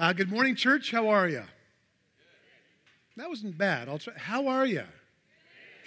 Uh, good morning, church. How are you? That wasn't bad. I'll try. How are you?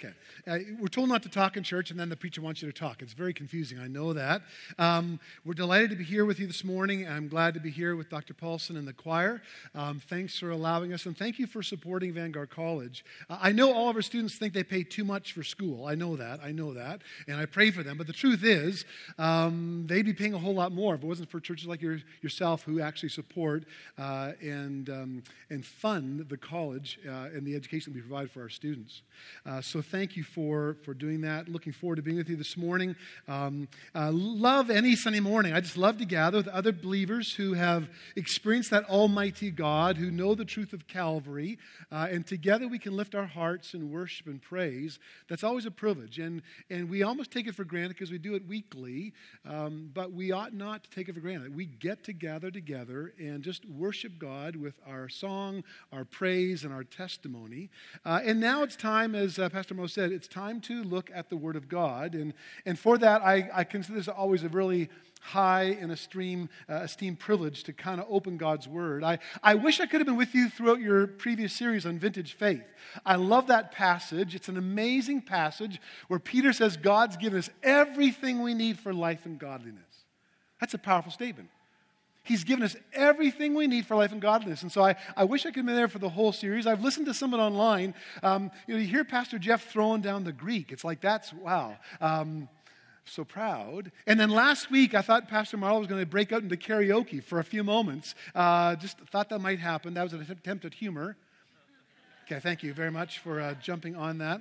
Okay. Uh, we're told not to talk in church, and then the preacher wants you to talk. It's very confusing. I know that. Um, we're delighted to be here with you this morning. I'm glad to be here with Dr. Paulson and the choir. Um, thanks for allowing us, and thank you for supporting Vanguard College. Uh, I know all of our students think they pay too much for school. I know that. I know that, and I pray for them. But the truth is, um, they'd be paying a whole lot more if it wasn't for churches like your, yourself who actually support uh, and um, and fund the college uh, and the education we provide for our students. Uh, so thank you for, for doing that. Looking forward to being with you this morning. Um, love any Sunday morning. I just love to gather with other believers who have experienced that Almighty God, who know the truth of Calvary, uh, and together we can lift our hearts and worship and praise. That's always a privilege, and, and we almost take it for granted because we do it weekly, um, but we ought not to take it for granted. We get to gather together and just worship God with our song, our praise, and our testimony. Uh, and now it's time, as uh, Pastor Mo said, it's time to look at the Word of God. And, and for that, I, I consider this always a really high and esteemed, uh, esteemed privilege to kind of open God's Word. I, I wish I could have been with you throughout your previous series on vintage faith. I love that passage. It's an amazing passage where Peter says God's given us everything we need for life and godliness. That's a powerful statement. He's given us everything we need for life and godliness. And so I, I wish I could have been there for the whole series. I've listened to someone online. Um, you know, you hear Pastor Jeff throwing down the Greek. It's like, that's wow. Um, so proud. And then last week, I thought Pastor Marlowe was going to break out into karaoke for a few moments. Uh, just thought that might happen. That was an attempt at humor. Okay, thank you very much for uh, jumping on that.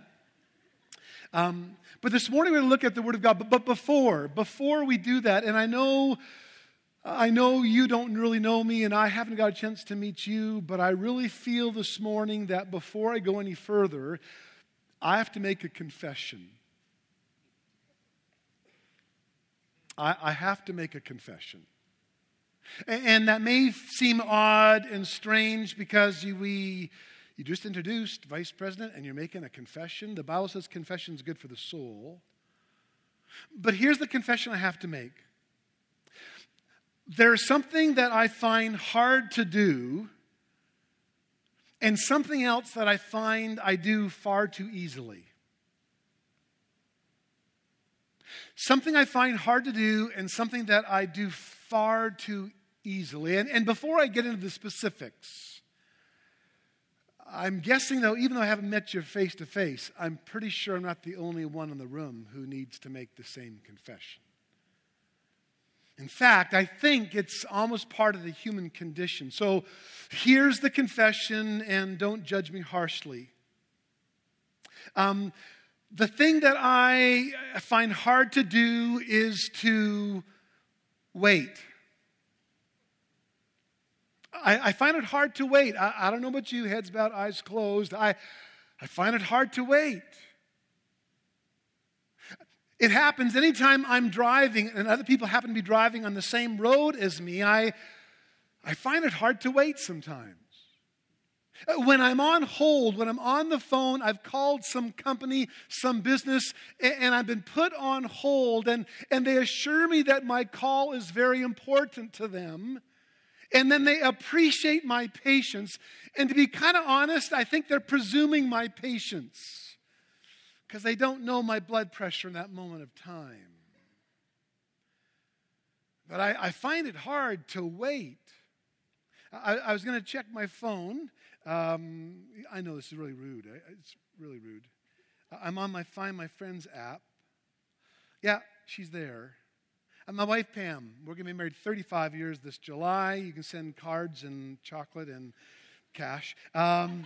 Um, but this morning we're going to look at the Word of God. But, but before, before we do that, and I know I know you don't really know me, and I haven't got a chance to meet you, but I really feel this morning that before I go any further, I have to make a confession. I, I have to make a confession. And, and, that may seem odd and strange because you, we, you just introduced vice president and you're making a confession. The Bible says confession is good for the soul. But here's the confession I have to make there's something that I find hard to do, and something else that I find I do far too easily. Something I find hard to do, and something that I do far too easily. And, and before I get into the specifics, I'm guessing, though, even though I haven't met you face to face, I'm pretty sure I'm not the only one in the room who needs to make the same confession. In fact, I think it's almost part of the human condition. So here's the confession, and don't judge me harshly. Um, the thing that I find hard to do is to wait. I, I find it hard to wait. I, I, don't know about you, heads bowed, eyes closed. I, I find it hard to wait. It happens anytime I'm driving and other people happen to be driving on the same road as me, I, I find it hard to wait sometimes. Uh, when I'm on hold, when I'm on the phone, I've called some company, some business, and I've been put on hold, and, and they assure me that my call is very important to them. And then they appreciate my patience. And to be kind of honest, I think they're presuming my patience because they don't know my blood pressure in that moment of time. But I, I find it hard to wait. I, I was going to check my phone. Um, I know this is really rude. It's really rude. I'm on my Find My Friends app. Yeah, she's there. And my wife, Pam, we're going to be married 35 years this July. You can send cards and chocolate and cash. Um,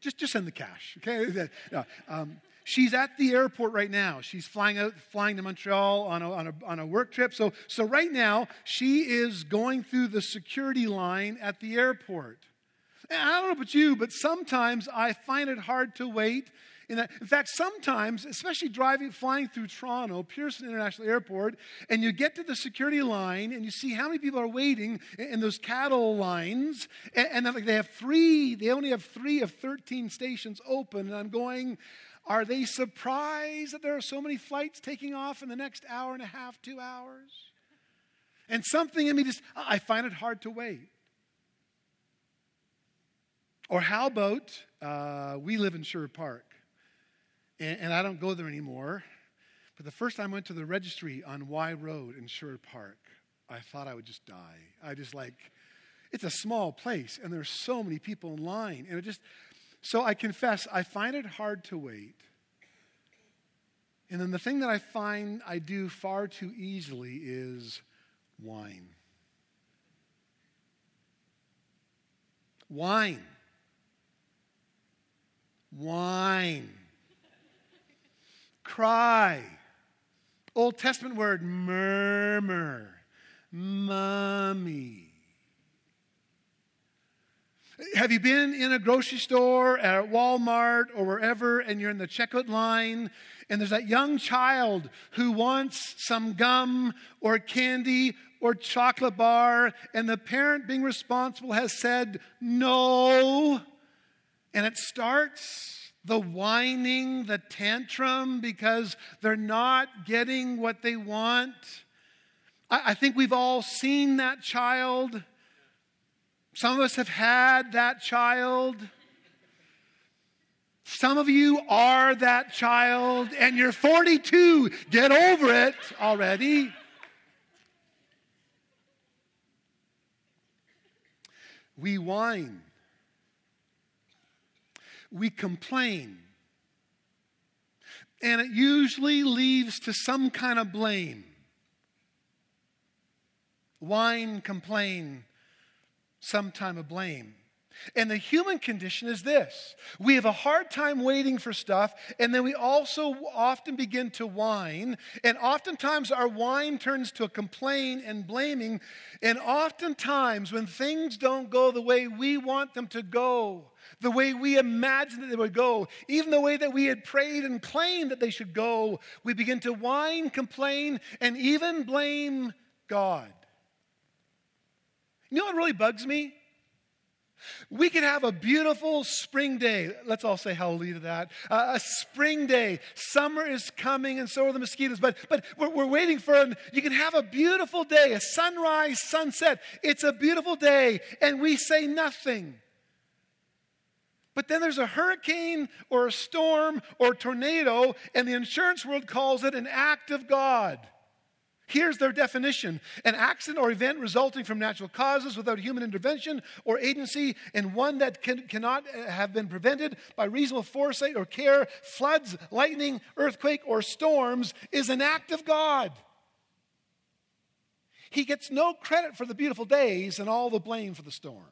just, just send the cash, okay? Yeah. Um, she's at the airport right now. She's flying out, flying to Montreal on a, on a, on a work trip. So, so right now, she is going through the security line at the airport. And I don't know about you, but sometimes I find it hard to wait in, that, in fact, sometimes, especially driving, flying through Toronto, Pearson International Airport, and you get to the security line and you see how many people are waiting in, in those cattle lines, and, and like, they have three, they only have three of 13 stations open, and I'm going, are they surprised that there are so many flights taking off in the next hour and a half, two hours? And something in me just, I find it hard to wait. Or how about uh, we live in Sherwood Park, and, and, I don't go there anymore. But the first time I went to the registry on Wye Road in Sherwood Park, I thought I would just die. I just like, it's a small place, and there's so many people in line, and it just. So I confess, I find it hard to wait. And then the thing that I find I do far too easily is whine. Whine. Whine. Cry. Old Testament word, murmur. Mommy. Have you been in a grocery store, at Walmart, or wherever, and you're in the checkout line, and there's that young child who wants some gum or candy or chocolate bar, and the parent being responsible has said no, and it starts the whining, the tantrum because they're not getting what they want. I, I think we've all seen that child. Some of us have had that child. Some of you are that child and you're 42. Get over it already. We whine. We complain. And it usually leads to some kind of blame. Whine, complain, some time of blame. And the human condition is this we have a hard time waiting for stuff, and then we also often begin to whine. And oftentimes our whine turns to a complaint and blaming. And oftentimes, when things don't go the way we want them to go, the way we imagined that they would go, even the way that we had prayed and claimed that they should go, we begin to whine, complain, and even blame God. You know what really bugs me? We could have a beautiful spring day. Let's all say hallelujah to that. Uh, a spring day. Summer is coming, and so are the mosquitoes. But, but we're, we're waiting for, them. you can have a beautiful day, a sunrise, sunset. It's a beautiful day, and we say nothing. But then there's a hurricane or a storm or a tornado, and the insurance world calls it an act of God. Here's their definition an accident or event resulting from natural causes without human intervention or agency, and one that can, cannot uh, have been prevented by reasonable foresight or care, floods, lightning, earthquake, or storms, is an act of God. He gets no credit for the beautiful days and all the blame for the storm.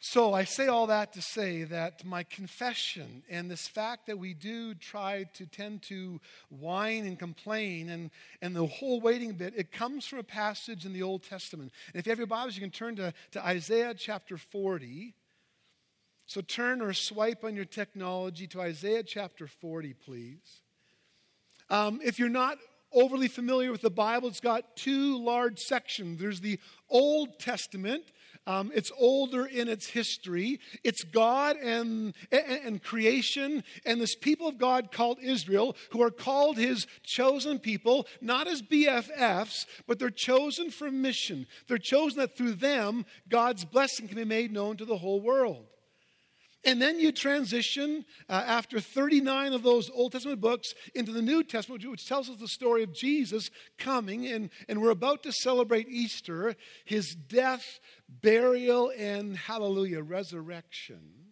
So I say all that to say that my confession and this fact that we do try to tend to whine and complain and, and the whole waiting bit, it comes from a passage in the Old Testament. And if you have your Bibles, you can turn to, to Isaiah chapter 40. So turn or swipe on your technology to Isaiah chapter 40, please. Um, if you're not overly familiar with the Bible, it's got two large sections. There's the Old Testament, um, it's older in its history. It's God and, and, and, creation and this people of God called Israel, who are called his chosen people, not as BFFs, but they're chosen for mission. They're chosen that through them, God's blessing can be made known to the whole world. And then you transition uh, after 39 of those Old Testament books into the New Testament, which tells us the story of Jesus coming. And, and we're about to celebrate Easter, his death, burial, and hallelujah, resurrection.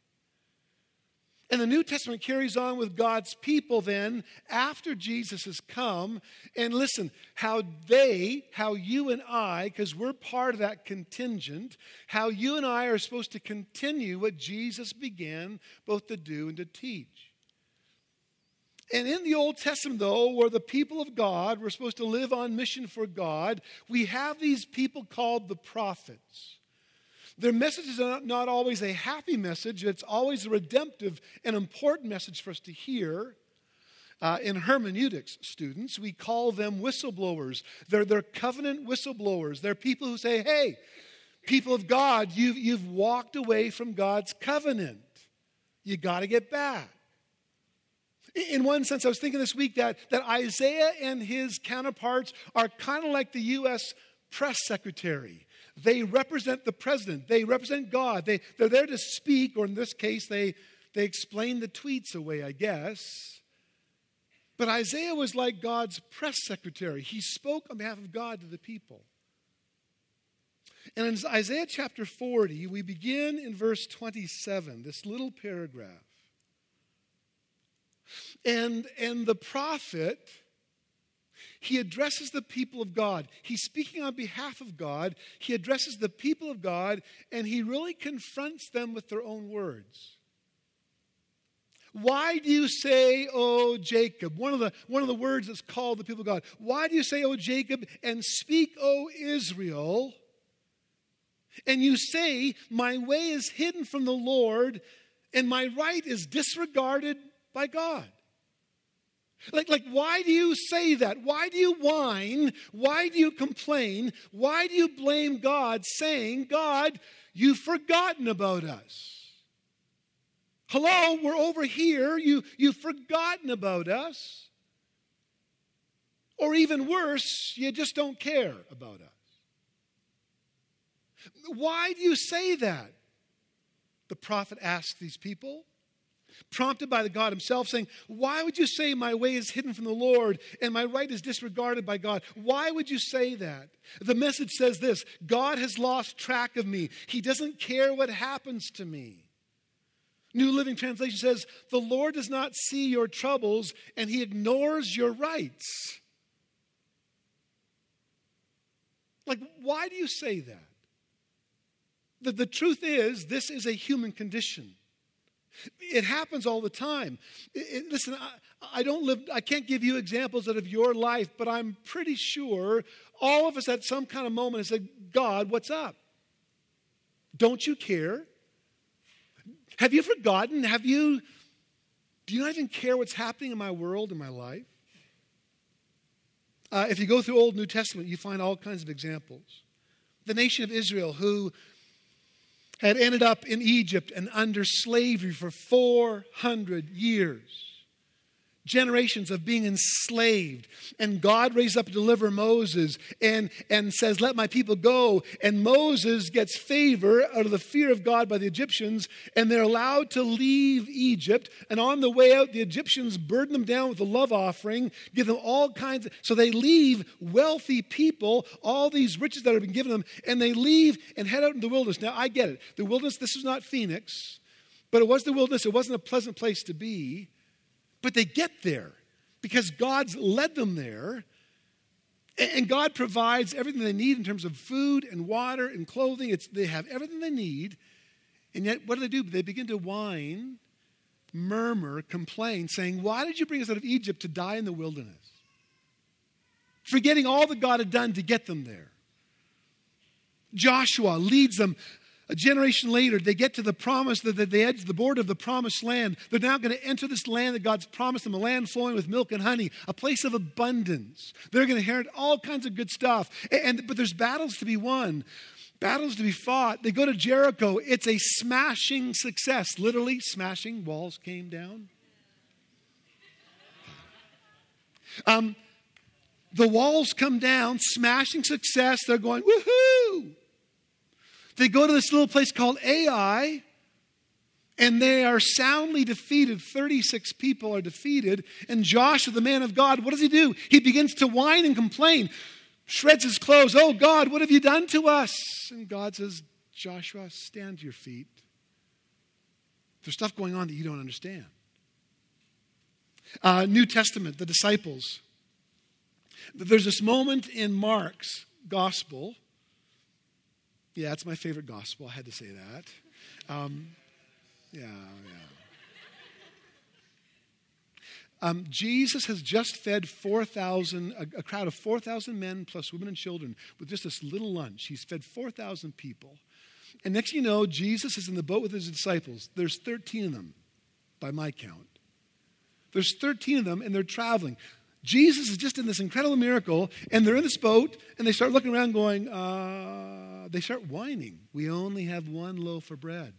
And the New Testament carries on with God's people then after Jesus has come. And listen, how they, how you and I, because we're part of that contingent, how you and I are supposed to continue what Jesus began both to do and to teach. And in the Old Testament, though, where the people of God were supposed to live on mission for God, we have these people called the prophets. Their message is not always a happy message, it's always a redemptive and important message for us to hear. Uh, in hermeneutics, students, we call them whistleblowers. They're, they're covenant whistleblowers. They're people who say, hey, people of God, you've, you've walked away from God's covenant. You got to get back. In one sense, I was thinking this week that, that Isaiah and his counterparts are kind of like the U.S. press secretary. They represent the president, they represent God. They, they're there to speak, or in this case, they, they explain the tweets away, I guess. But Isaiah was like God's press secretary. He spoke on behalf of God to the people. And in Isaiah chapter 40, we begin in verse 27, this little paragraph. And, and the prophet, he addresses the people of God. He's speaking on behalf of God. He addresses the people of God, and he really confronts them with their own words. Why do you say, O Jacob? One of, the, one of the words that's called the people of God. Why do you say, O Jacob, and speak, O Israel? And you say, My way is hidden from the Lord, and my right is disregarded by God. Like, like, why do you say that? Why do you whine? Why do you complain? Why do you blame God, saying, God, you've forgotten about us? Hello, we're over here. You, you've forgotten about us. Or even worse, you just don't care about us. Why do you say that? The prophet asked these people, prompted by the God himself, saying, Why would you say my way is hidden from the Lord and my right is disregarded by God? Why would you say that? The message says this God has lost track of me, He doesn't care what happens to me. New Living Translation says, The Lord does not see your troubles and he ignores your rights. Like, why do you say that? The, the truth is, this is a human condition. It happens all the time. It, it, listen, I, I, don't live, I can't give you examples out of your life, but I'm pretty sure all of us at some kind of moment have said, God, what's up? Don't you care? Have you forgotten? Have you, do you not even care what's happening in my world, in my life? Uh, if you go through Old New Testament, you find all kinds of examples. The nation of Israel, who had ended up in Egypt and under slavery for 400 years generations of being enslaved. And God raised up to deliver Moses and, and says, Let my people go. And Moses gets favor out of the fear of God by the Egyptians, and they're allowed to leave Egypt. And on the way out, the Egyptians burden them down with a love offering, give them all kinds of, so they leave wealthy people, all these riches that have been given them, and they leave and head out in the wilderness. Now, I get it. The wilderness, this is not Phoenix, but it was the wilderness. It wasn't a pleasant place to be. But they get there because God's led them there. And God provides everything they need in terms of food and water and clothing. It's, they have everything they need. And yet, what do they do? They begin to whine, murmur, complain, saying, Why did you bring us out of Egypt to die in the wilderness? Forgetting all that God had done to get them there. Joshua leads them a generation later, they get to the promise that the edge, the border of the promised land. They're now going to enter this land that God's promised them, a land flowing with milk and honey, a place of abundance. They're going to inherit all kinds of good stuff. And, but there's battles to be won, battles to be fought. They go to Jericho. It's a smashing success. Literally, smashing. Walls came down. Um, the walls come down, smashing success. They're going, woohoo! They go to this little place called Ai, and they are soundly defeated. 36 people are defeated. And Joshua, the man of God, what does he do? He begins to whine and complain, shreds his clothes. Oh, God, what have you done to us? And God says, Joshua, stand to your feet. There's stuff going on that you don't understand. Uh, New Testament, the disciples. There's this moment in Mark's gospel yeah, it's my favorite gospel. I had to say that. Um, yeah, yeah. Um, Jesus has just fed 4,000, a, a crowd of 4,000 men plus women and children with just this little lunch. He's fed 4,000 people. And next you know, Jesus is in the boat with his disciples. There's 13 of them, by my count. There's 13 of them, and they're traveling. Jesus is just in this incredible miracle, and they're in this boat, and they start looking around going, uh, they start whining. We only have one loaf of bread.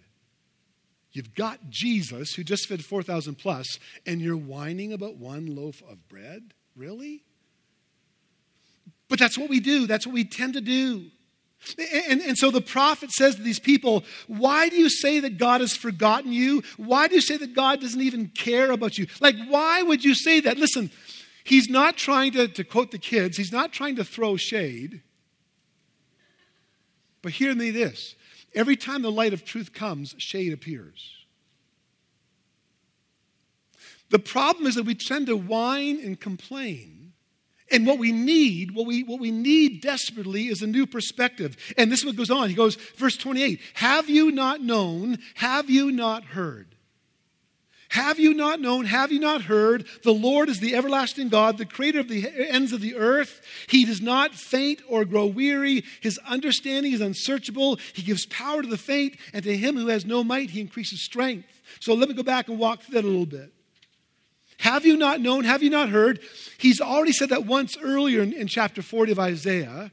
You've got Jesus who just fed 4,000 plus, and you're whining about one loaf of bread? Really? But that's what we do. That's what we tend to do. And, and so the prophet says to these people, Why do you say that God has forgotten you? Why do you say that God doesn't even care about you? Like, why would you say that? Listen, he's not trying to, to quote the kids, he's not trying to throw shade. But hear me this every time the light of truth comes, shade appears. The problem is that we tend to whine and complain and what we need, what we, what we need desperately is a new perspective. And this is what goes on. He goes, verse 28 Have you not known? Have you not heard? Have you not known? Have you not heard? The Lord is the everlasting God, the creator of the ends of the earth. He does not faint or grow weary. His understanding is unsearchable. He gives power to the faint, and to him who has no might, he increases strength. So let me go back and walk through that a little bit. Have you not known? Have you not heard? He's already said that once earlier in, in, chapter 40 of Isaiah.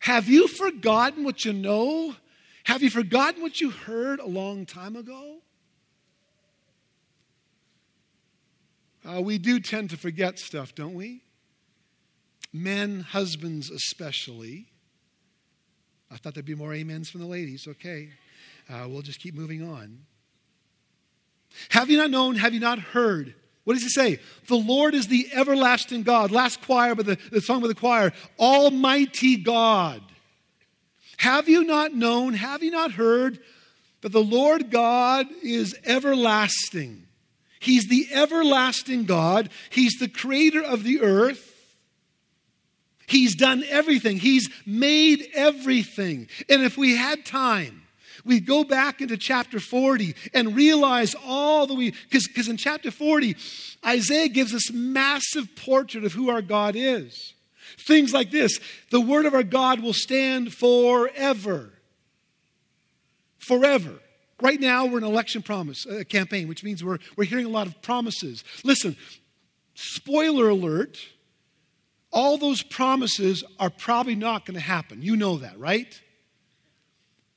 Have you forgotten what you know? Have you forgotten what you heard a long time ago? Uh, we do tend to forget stuff, don't we? Men, husbands especially. I thought there'd be more amens from the ladies. Okay. Uh, we'll just keep moving on. Have you not known? Have you not heard? What does he say? The Lord is the everlasting God. Last choir, but the, the song by the choir, Almighty God. Have you not known, have you not heard that the Lord God is everlasting? He's the everlasting God. He's the creator of the earth. He's done everything. He's made everything. And if we had time, we'd go back into chapter 40 and realize all that we, because in chapter 40, Isaiah gives us massive portrait of who our God is. Things like this the word of our God will stand forever. Forever. Right now, we're in an election promise a campaign, which means we're, we're hearing a lot of promises. Listen, spoiler alert, all those promises are probably not going to happen. You know that, right?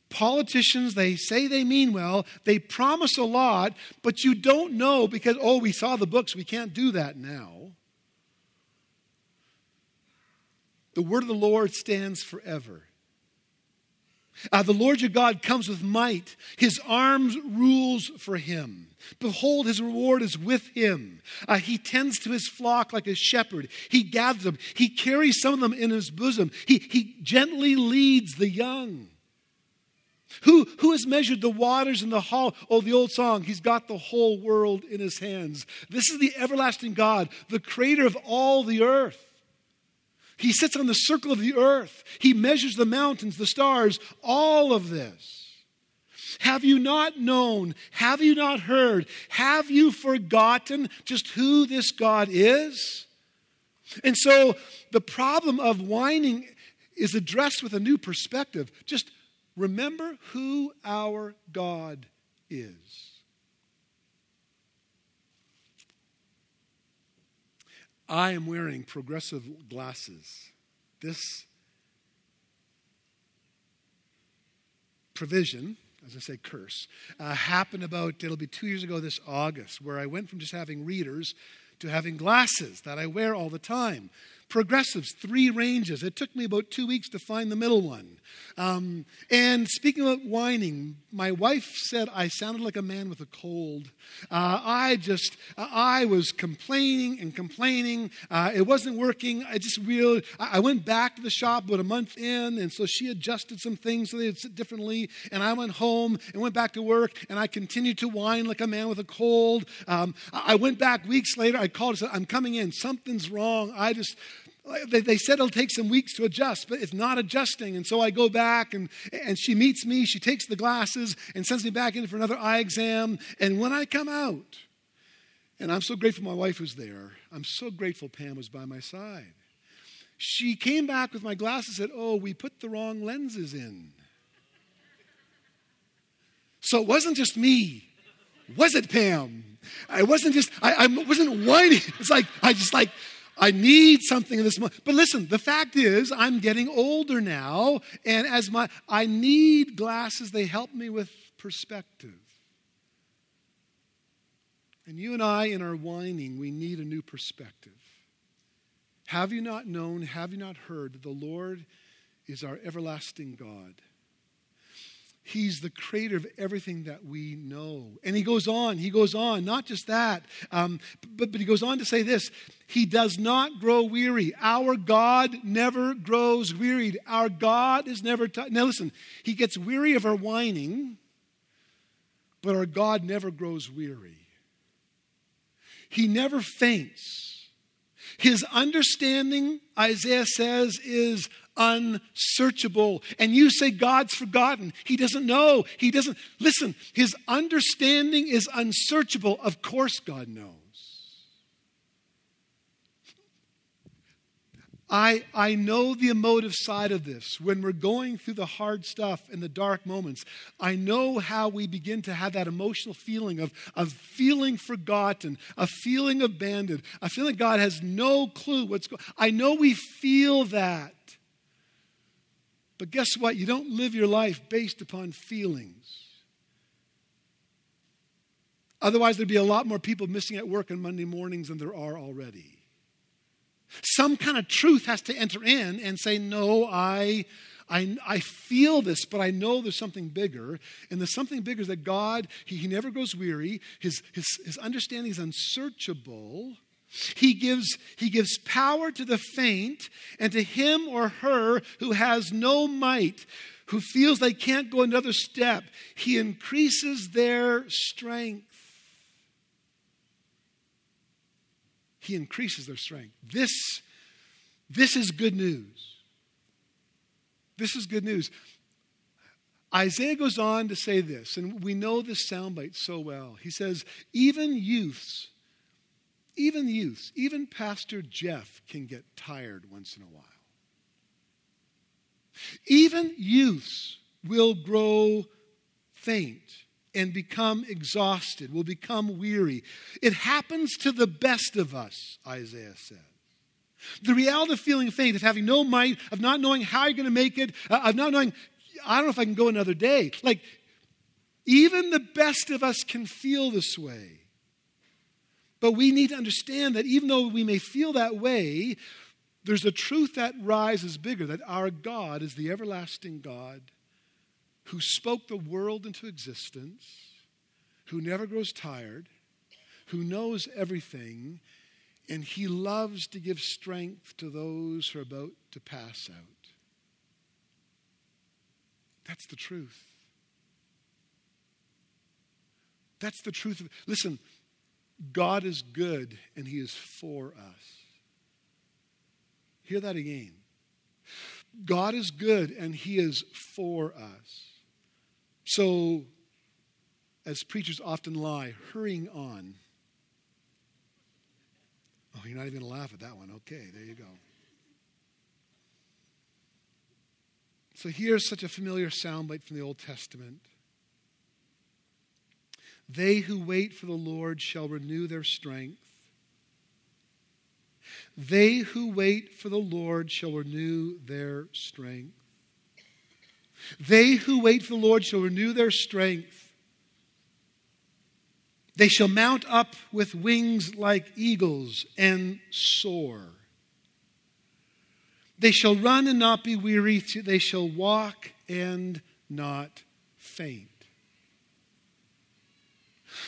Politicians, they say they mean well, they promise a lot, but you don't know because, oh, we saw the books, we can't do that now. The word of the Lord stands forever. Uh, the Lord your God comes with might. His arms rules for him. Behold, his reward is with him. Uh, he tends to his flock like a shepherd. He gathers them. He carries some of them in his bosom. He, he gently leads the young. Who, who has measured the waters in the hall? Oh, the old song, He's got the whole world in His hands. This is the everlasting God, the creator of all the earth. He sits on the circle of the earth. He measures the mountains, the stars, all of this. Have you not known? Have you not heard? Have you forgotten just who this God is? And so the problem of whining is addressed with a new perspective. Just Remember who our God is. I am wearing progressive glasses. This provision, as I say, curse, uh, happened about, it'll be two years ago this August, where I went from just having readers to having glasses that I wear all the time. Progressives, three ranges. It took me about two weeks to find the middle one. Um, and speaking about whining, my wife said I sounded like a man with a cold. Uh, I just, uh, I was complaining and complaining. Uh, it wasn't working. I just really, I went back to the shop about a month in, and so she adjusted some things so they'd sit differently. And I went home and went back to work, and I continued to whine like a man with a cold. Um, I went back weeks later. I called and said, I'm coming in. Something's wrong. I just, they, they said it'll take some weeks to adjust, but it's not adjusting. And so I go back and, and she meets me. She takes the glasses and sends me back in for another eye exam. And when I come out, and I'm so grateful my wife was there, I'm so grateful Pam was by my side. She came back with my glasses and said, Oh, we put the wrong lenses in. So it wasn't just me, was it, Pam? I wasn't just, I, I wasn't whining. It's like, I just like, I need something in this moment. But listen, the fact is, I'm getting older now, and as my I need glasses, they help me with perspective. And you and I, in our whining, we need a new perspective. Have you not known, have you not heard that the Lord is our everlasting God? He's the creator of everything that we know. And he goes on, he goes on, not just that, um, but, but he goes on to say this He does not grow weary. Our God never grows wearied. Our God is never. T- now listen, he gets weary of our whining, but our God never grows weary. He never faints. His understanding, Isaiah says, is unsearchable. And you say God's forgotten. He doesn't know. He doesn't. Listen, his understanding is unsearchable. Of course, God knows. I, I know the emotive side of this. When we're going through the hard stuff and the dark moments, I know how we begin to have that emotional feeling of, of feeling forgotten, a feeling abandoned, a feeling God has no clue what's going I know we feel that. But guess what? You don't live your life based upon feelings. Otherwise, there'd be a lot more people missing at work on Monday mornings than there are already. Some kind of truth has to enter in and say, No, I, I, I feel this, but I know there's something bigger. And the something bigger is that God, He, he never grows weary, his, his, his understanding is unsearchable. He gives, he gives power to the faint, and to him or her who has no might, who feels they can't go another step, he increases their strength. He increases their strength. This, this is good news. This is good news. Isaiah goes on to say this, and we know this soundbite so well. He says, Even youths even youths, even Pastor Jeff can get tired once in a while. Even youths will grow faint and become exhausted, will become weary. It happens to the best of us, Isaiah says. The reality of feeling faint, of having no might, of not knowing how you're going to make it, uh, of not knowing, I don't know if I can go another day. Like, even the best of us can feel this way. But we need to understand that even though we may feel that way, there's a truth that rises bigger that our God is the everlasting God who spoke the world into existence, who never grows tired, who knows everything, and he loves to give strength to those who are about to pass out. That's the truth. That's the truth. Listen, God is good and he is for us. Hear that again. God is good and he is for us. So, as preachers often lie, hurrying on. Oh, you're not even going to laugh at that one. Okay, there you go. So here's such a familiar soundbite from the Old Testament. They who wait for the Lord shall renew their strength. They who wait for the Lord shall renew their strength. They who wait for the Lord shall renew their strength. They shall mount up with wings like eagles and soar. They shall run and not be weary. They shall walk and not faint.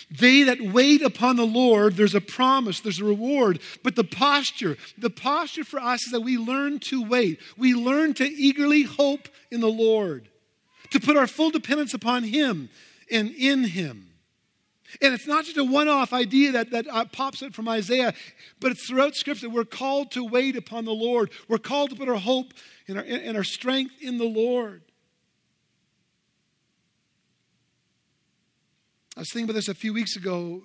They that wait upon the Lord, there's a promise, there's a reward. But the posture, the posture for us is that we learn to wait. We learn to eagerly hope in the Lord, to put our full dependence upon Him and in Him. And it's not just a one off idea that, that uh, pops up from Isaiah, but it's throughout Scripture. We're called to wait upon the Lord. We're called to put our hope and our, and our strength in the Lord. I was thinking about this a few weeks ago.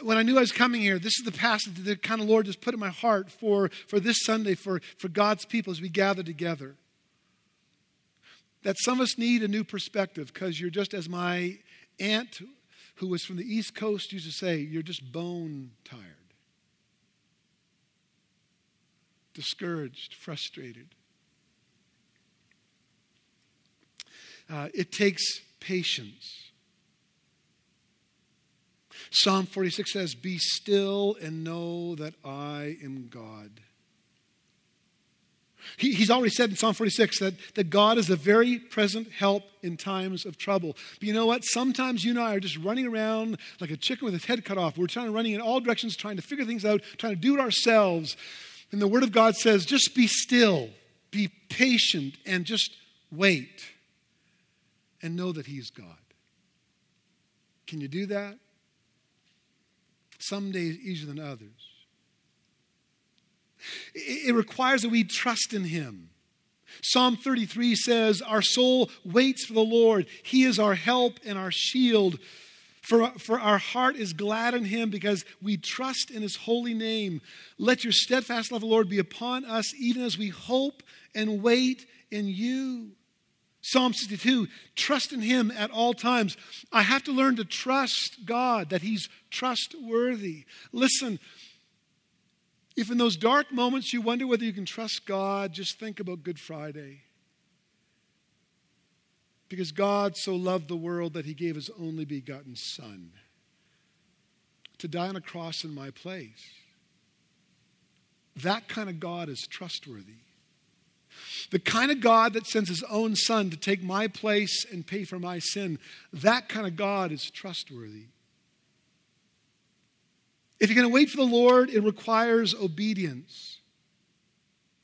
When I knew I was coming here, this is the passage that the kind of Lord just put in my heart for, for this Sunday, for, for God's people as we gather together. That some of us need a new perspective because you're just as my aunt, who was from the East Coast, used to say, you're just bone tired, discouraged, frustrated. Uh, it takes patience. Psalm 46 says, Be still and know that I am God. He, he's already said in Psalm 46 that, that God is a very present help in times of trouble. But you know what? Sometimes you and I are just running around like a chicken with its head cut off. We're trying to running in all directions, trying to figure things out, trying to do it ourselves. And the Word of God says, just be still, be patient, and just wait and know that He's God. Can you do that? Some days easier than others. It requires that we trust in Him. Psalm 33 says, Our soul waits for the Lord. He is our help and our shield. For, for our heart is glad in Him because we trust in His holy name. Let your steadfast love, Lord, be upon us, even as we hope and wait in you. Psalm 62, trust in Him at all times. I have to learn to trust God, that He's trustworthy. Listen, if in those dark moments you wonder whether you can trust God, just think about Good Friday. Because God so loved the world that he gave his only begotten Son to die on a cross in my place. That kind of God is trustworthy. The kind of God that sends his own Son to take my place and pay for my sin, that kind of God is trustworthy. If you're going to wait for the Lord, it requires obedience.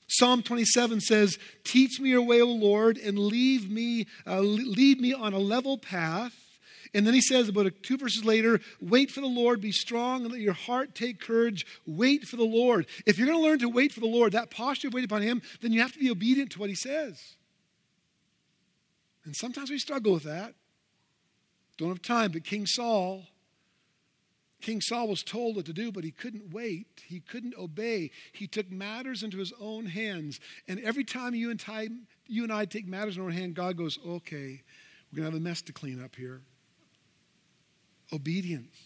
Psalm 27 says, Teach me your way, O Lord, and leave me, uh, lead me on a level path. And then he says, about two verses later, wait for the Lord, be strong, and let your heart take courage. Wait for the Lord. If you're going to learn to wait for the Lord, that posture of waiting upon him, then you have to be obedient to what he says. And sometimes we struggle with that. Don't have time, but King Saul King Saul was told what to do, but he couldn't wait. He couldn't obey. He took matters into his own hands. And every time you and, time, you and I take matters in our hand, God goes, okay, we're going to have a mess to clean up here. Obedience.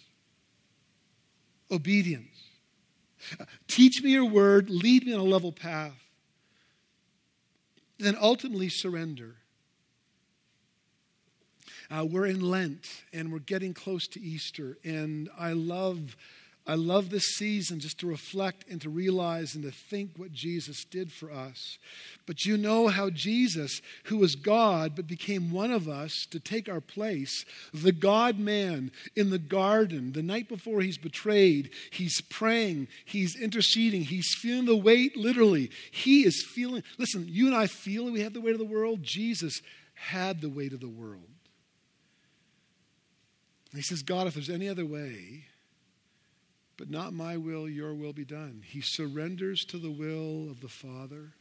Obedience. Teach me your word, lead me on a level path. Then ultimately surrender. Uh, we're in Lent and we're getting close to Easter, and I love. I love this season just to reflect and to realize and to think what Jesus did for us. But you know how Jesus, who was God but became one of us to take our place, the God man in the garden, the night before he's betrayed, he's praying, he's interceding, he's feeling the weight literally. He is feeling, listen, you and I feel we have the weight of the world. Jesus had the weight of the world. And he says, God, if there's any other way, but not my will, your will be done. He surrenders to the will of the Father.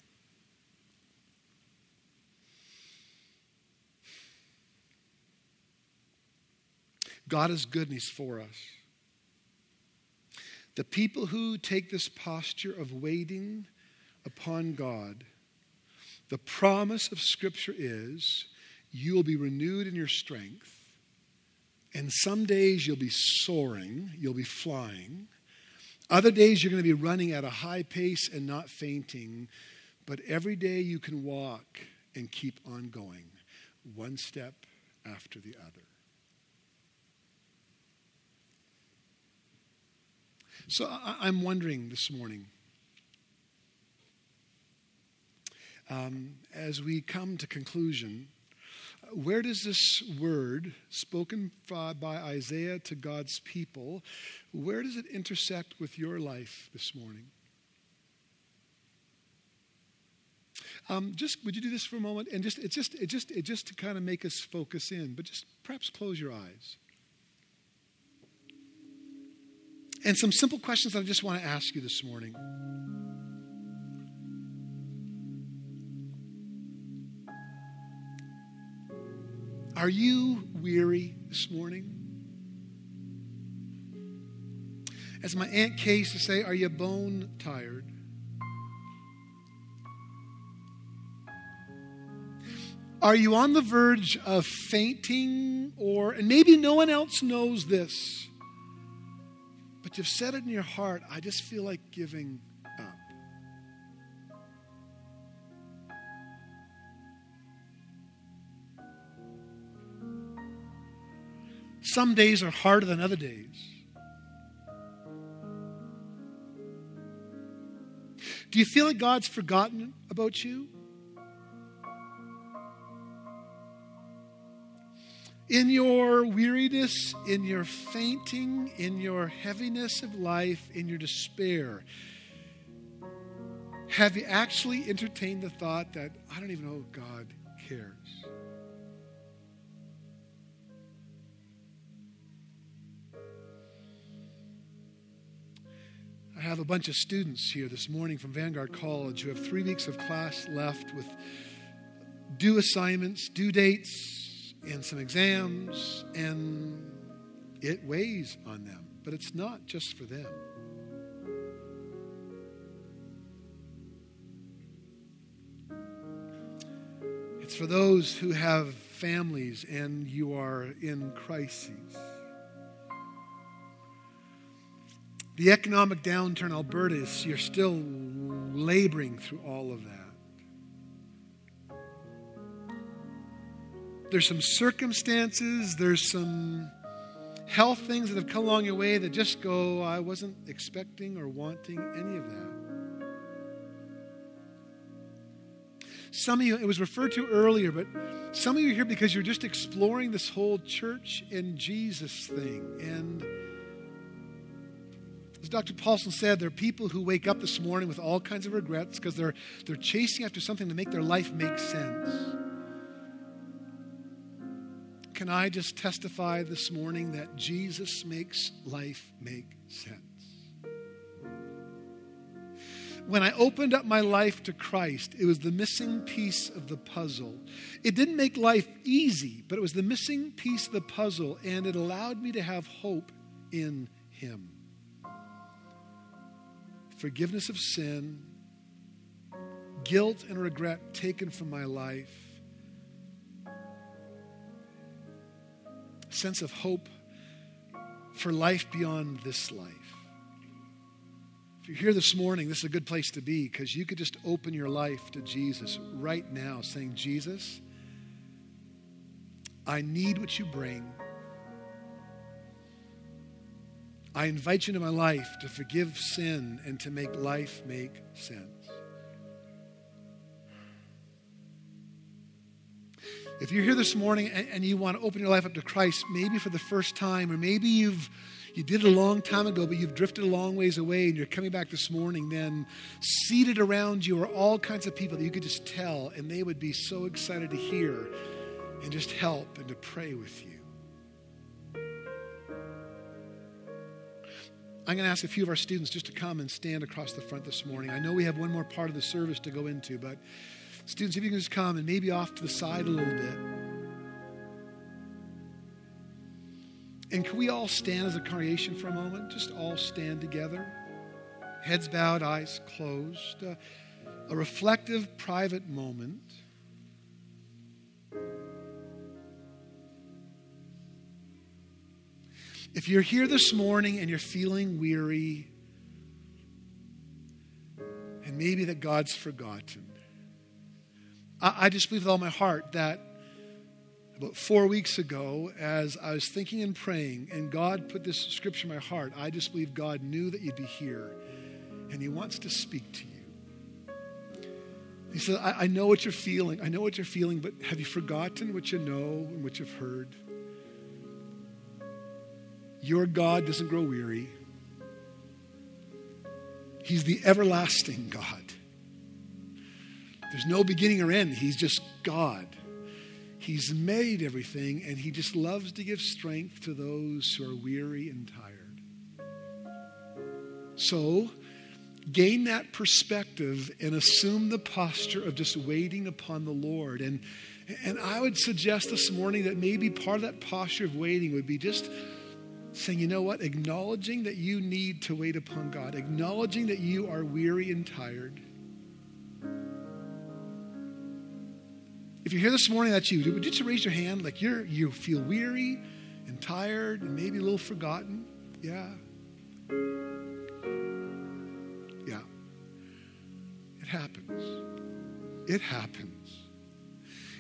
God is good and He's for us. The people who take this posture of waiting upon God, the promise of Scripture is you will be renewed in your strength and some days you'll be soaring, you'll be flying. Other days you're going to be running at a high pace and not fainting. But every day you can walk and keep on going, one step after the other. So I'm wondering this morning, um, as we come to conclusion, where does this word spoken by Isaiah to God's people, where does it intersect with your life this morning? Um, just would you do this for a moment and just it's just it just it just to kind of make us focus in, but just perhaps close your eyes. And some simple questions that I just want to ask you this morning. Are you weary this morning? As my Aunt Kay used to say, are you bone tired? Are you on the verge of fainting or, and maybe no one else knows this, but you've said it in your heart, I just feel like giving Some days are harder than other days. Do you feel like God's forgotten about you? In your weariness, in your fainting, in your heaviness of life, in your despair, have you actually entertained the thought that I don't even know if God cares? I have a bunch of students here this morning from Vanguard College who have three weeks of class left with due assignments, due dates, and some exams, and it weighs on them. But it's not just for them. It's for those who have families and you are in crises. The economic downturn, Alberta, is, you're still laboring through all of that. There's some circumstances, there's some health things that have come along your way that just go, I wasn't expecting or wanting any of that. Some of you, it was referred to earlier, but some of you are here because you're just exploring this whole church and Jesus thing. And as Dr. Paulson said, there are people who wake up this morning with all kinds of regrets because they're, they're chasing after something to make their life make sense. Can I just testify this morning that Jesus makes life make sense? when I opened up my life to Christ, it was the missing piece of the puzzle. It didn't make life easy, but it was the missing piece of the puzzle, and it allowed me to have hope in Him. Forgiveness of sin, guilt and regret taken from my life, sense of hope for life beyond this life. If you're here this morning, this is a good place to be because you could just open your life to Jesus right now, saying, Jesus, I need what you bring. I invite you into my life to forgive sin and to make life make sense. If you're here this morning and, and, you want to open your life up to Christ, maybe for the first time, or maybe you've you did it a long time ago, but you've drifted a long ways away and you're coming back this morning, then seated around you are all kinds of people that you could just tell, and they would be so excited to hear and just help and to pray with you. I'm going to ask a few of our students just to come and stand across the front this morning. I know we have one more part of the service to go into, but students, if you can just come and maybe off to the side a little bit. And can we all stand as a congregation for a moment? Just all stand together. Heads bowed, eyes closed. Uh, a reflective, private moment. If you're here this morning and you're feeling weary, and maybe that God's forgotten, I, I just believe with all my heart that about four weeks ago, as I was thinking and praying, and God put this scripture in my heart, I just believe God knew that you'd be here, and He wants to speak to you. He said, I, I know what you're feeling. I know what you're feeling, but have you forgotten what you know and what you've heard? Your God doesn't grow weary. He's the everlasting God. There's no beginning or end. He's just God. He's made everything, and He just loves to give strength to those who are weary and tired. So, gain that perspective and assume the posture of just waiting upon the Lord. And, and I would suggest this morning that maybe part of that posture of waiting would be just saying, you know what, acknowledging that you need to wait upon God, acknowledging that you are weary and tired If you're here this morning, that's you. Would you just raise your hand like you're you feel weary and tired and maybe a little forgotten? Yeah. Yeah. It happens. It happens.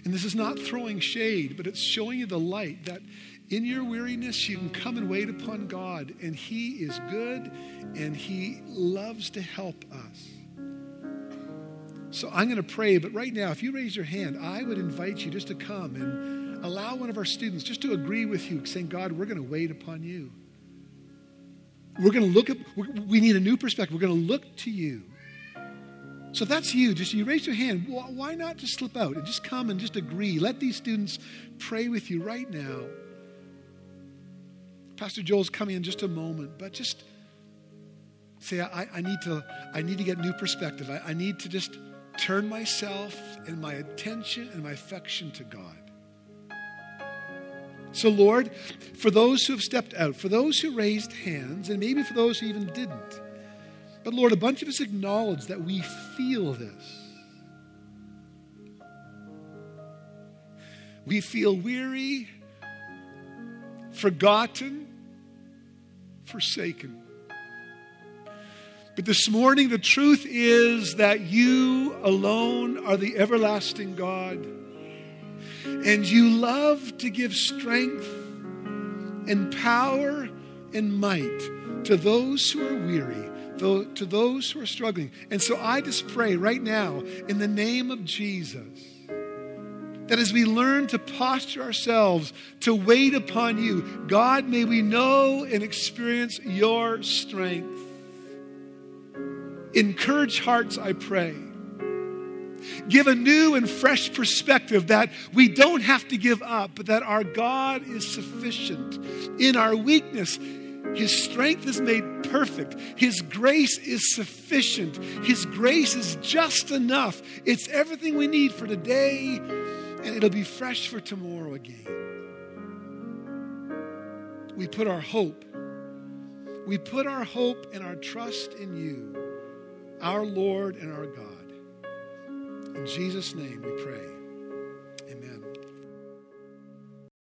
And this is not throwing shade, but it's showing you the light that in your weariness, you can come and wait upon God, and He is good and He loves to help us. So I'm going to pray, but right now, if you raise your hand, I would invite you just to come and allow one of our students just to agree with you, saying, God, we're going to wait upon you. We're going to look at, we need a new perspective. We're going to look to you. So that's you, just you raise your hand. Why not just slip out and just come and just agree? Let these students pray with you right now. Pastor Joel's coming in just a moment, but just say, I, I need to, I need to get new perspective. I, I need to just turn myself and my attention and my affection to God. So, Lord, for those who have stepped out, for those who raised hands, and maybe for those who even didn't, but Lord, a bunch of us acknowledge that we feel this. We feel weary, forgotten, forsaken. But this morning, the truth is that you alone are the everlasting God. And you love to give strength and power and might to those who are weary, to those who are struggling. And so I just pray right now in the name of Jesus that as we learn to posture ourselves to wait upon you, God, may we know and experience your strength. Encourage hearts, I pray. Give a new and fresh perspective that we don't have to give up, but that our God is sufficient. In our weakness, His strength is made perfect. His grace is sufficient. His grace is just enough. It's everything we need for today, and it'll be fresh for tomorrow again. We put our hope, we put our hope and our trust in you our Lord and our God. In Jesus' name we pray.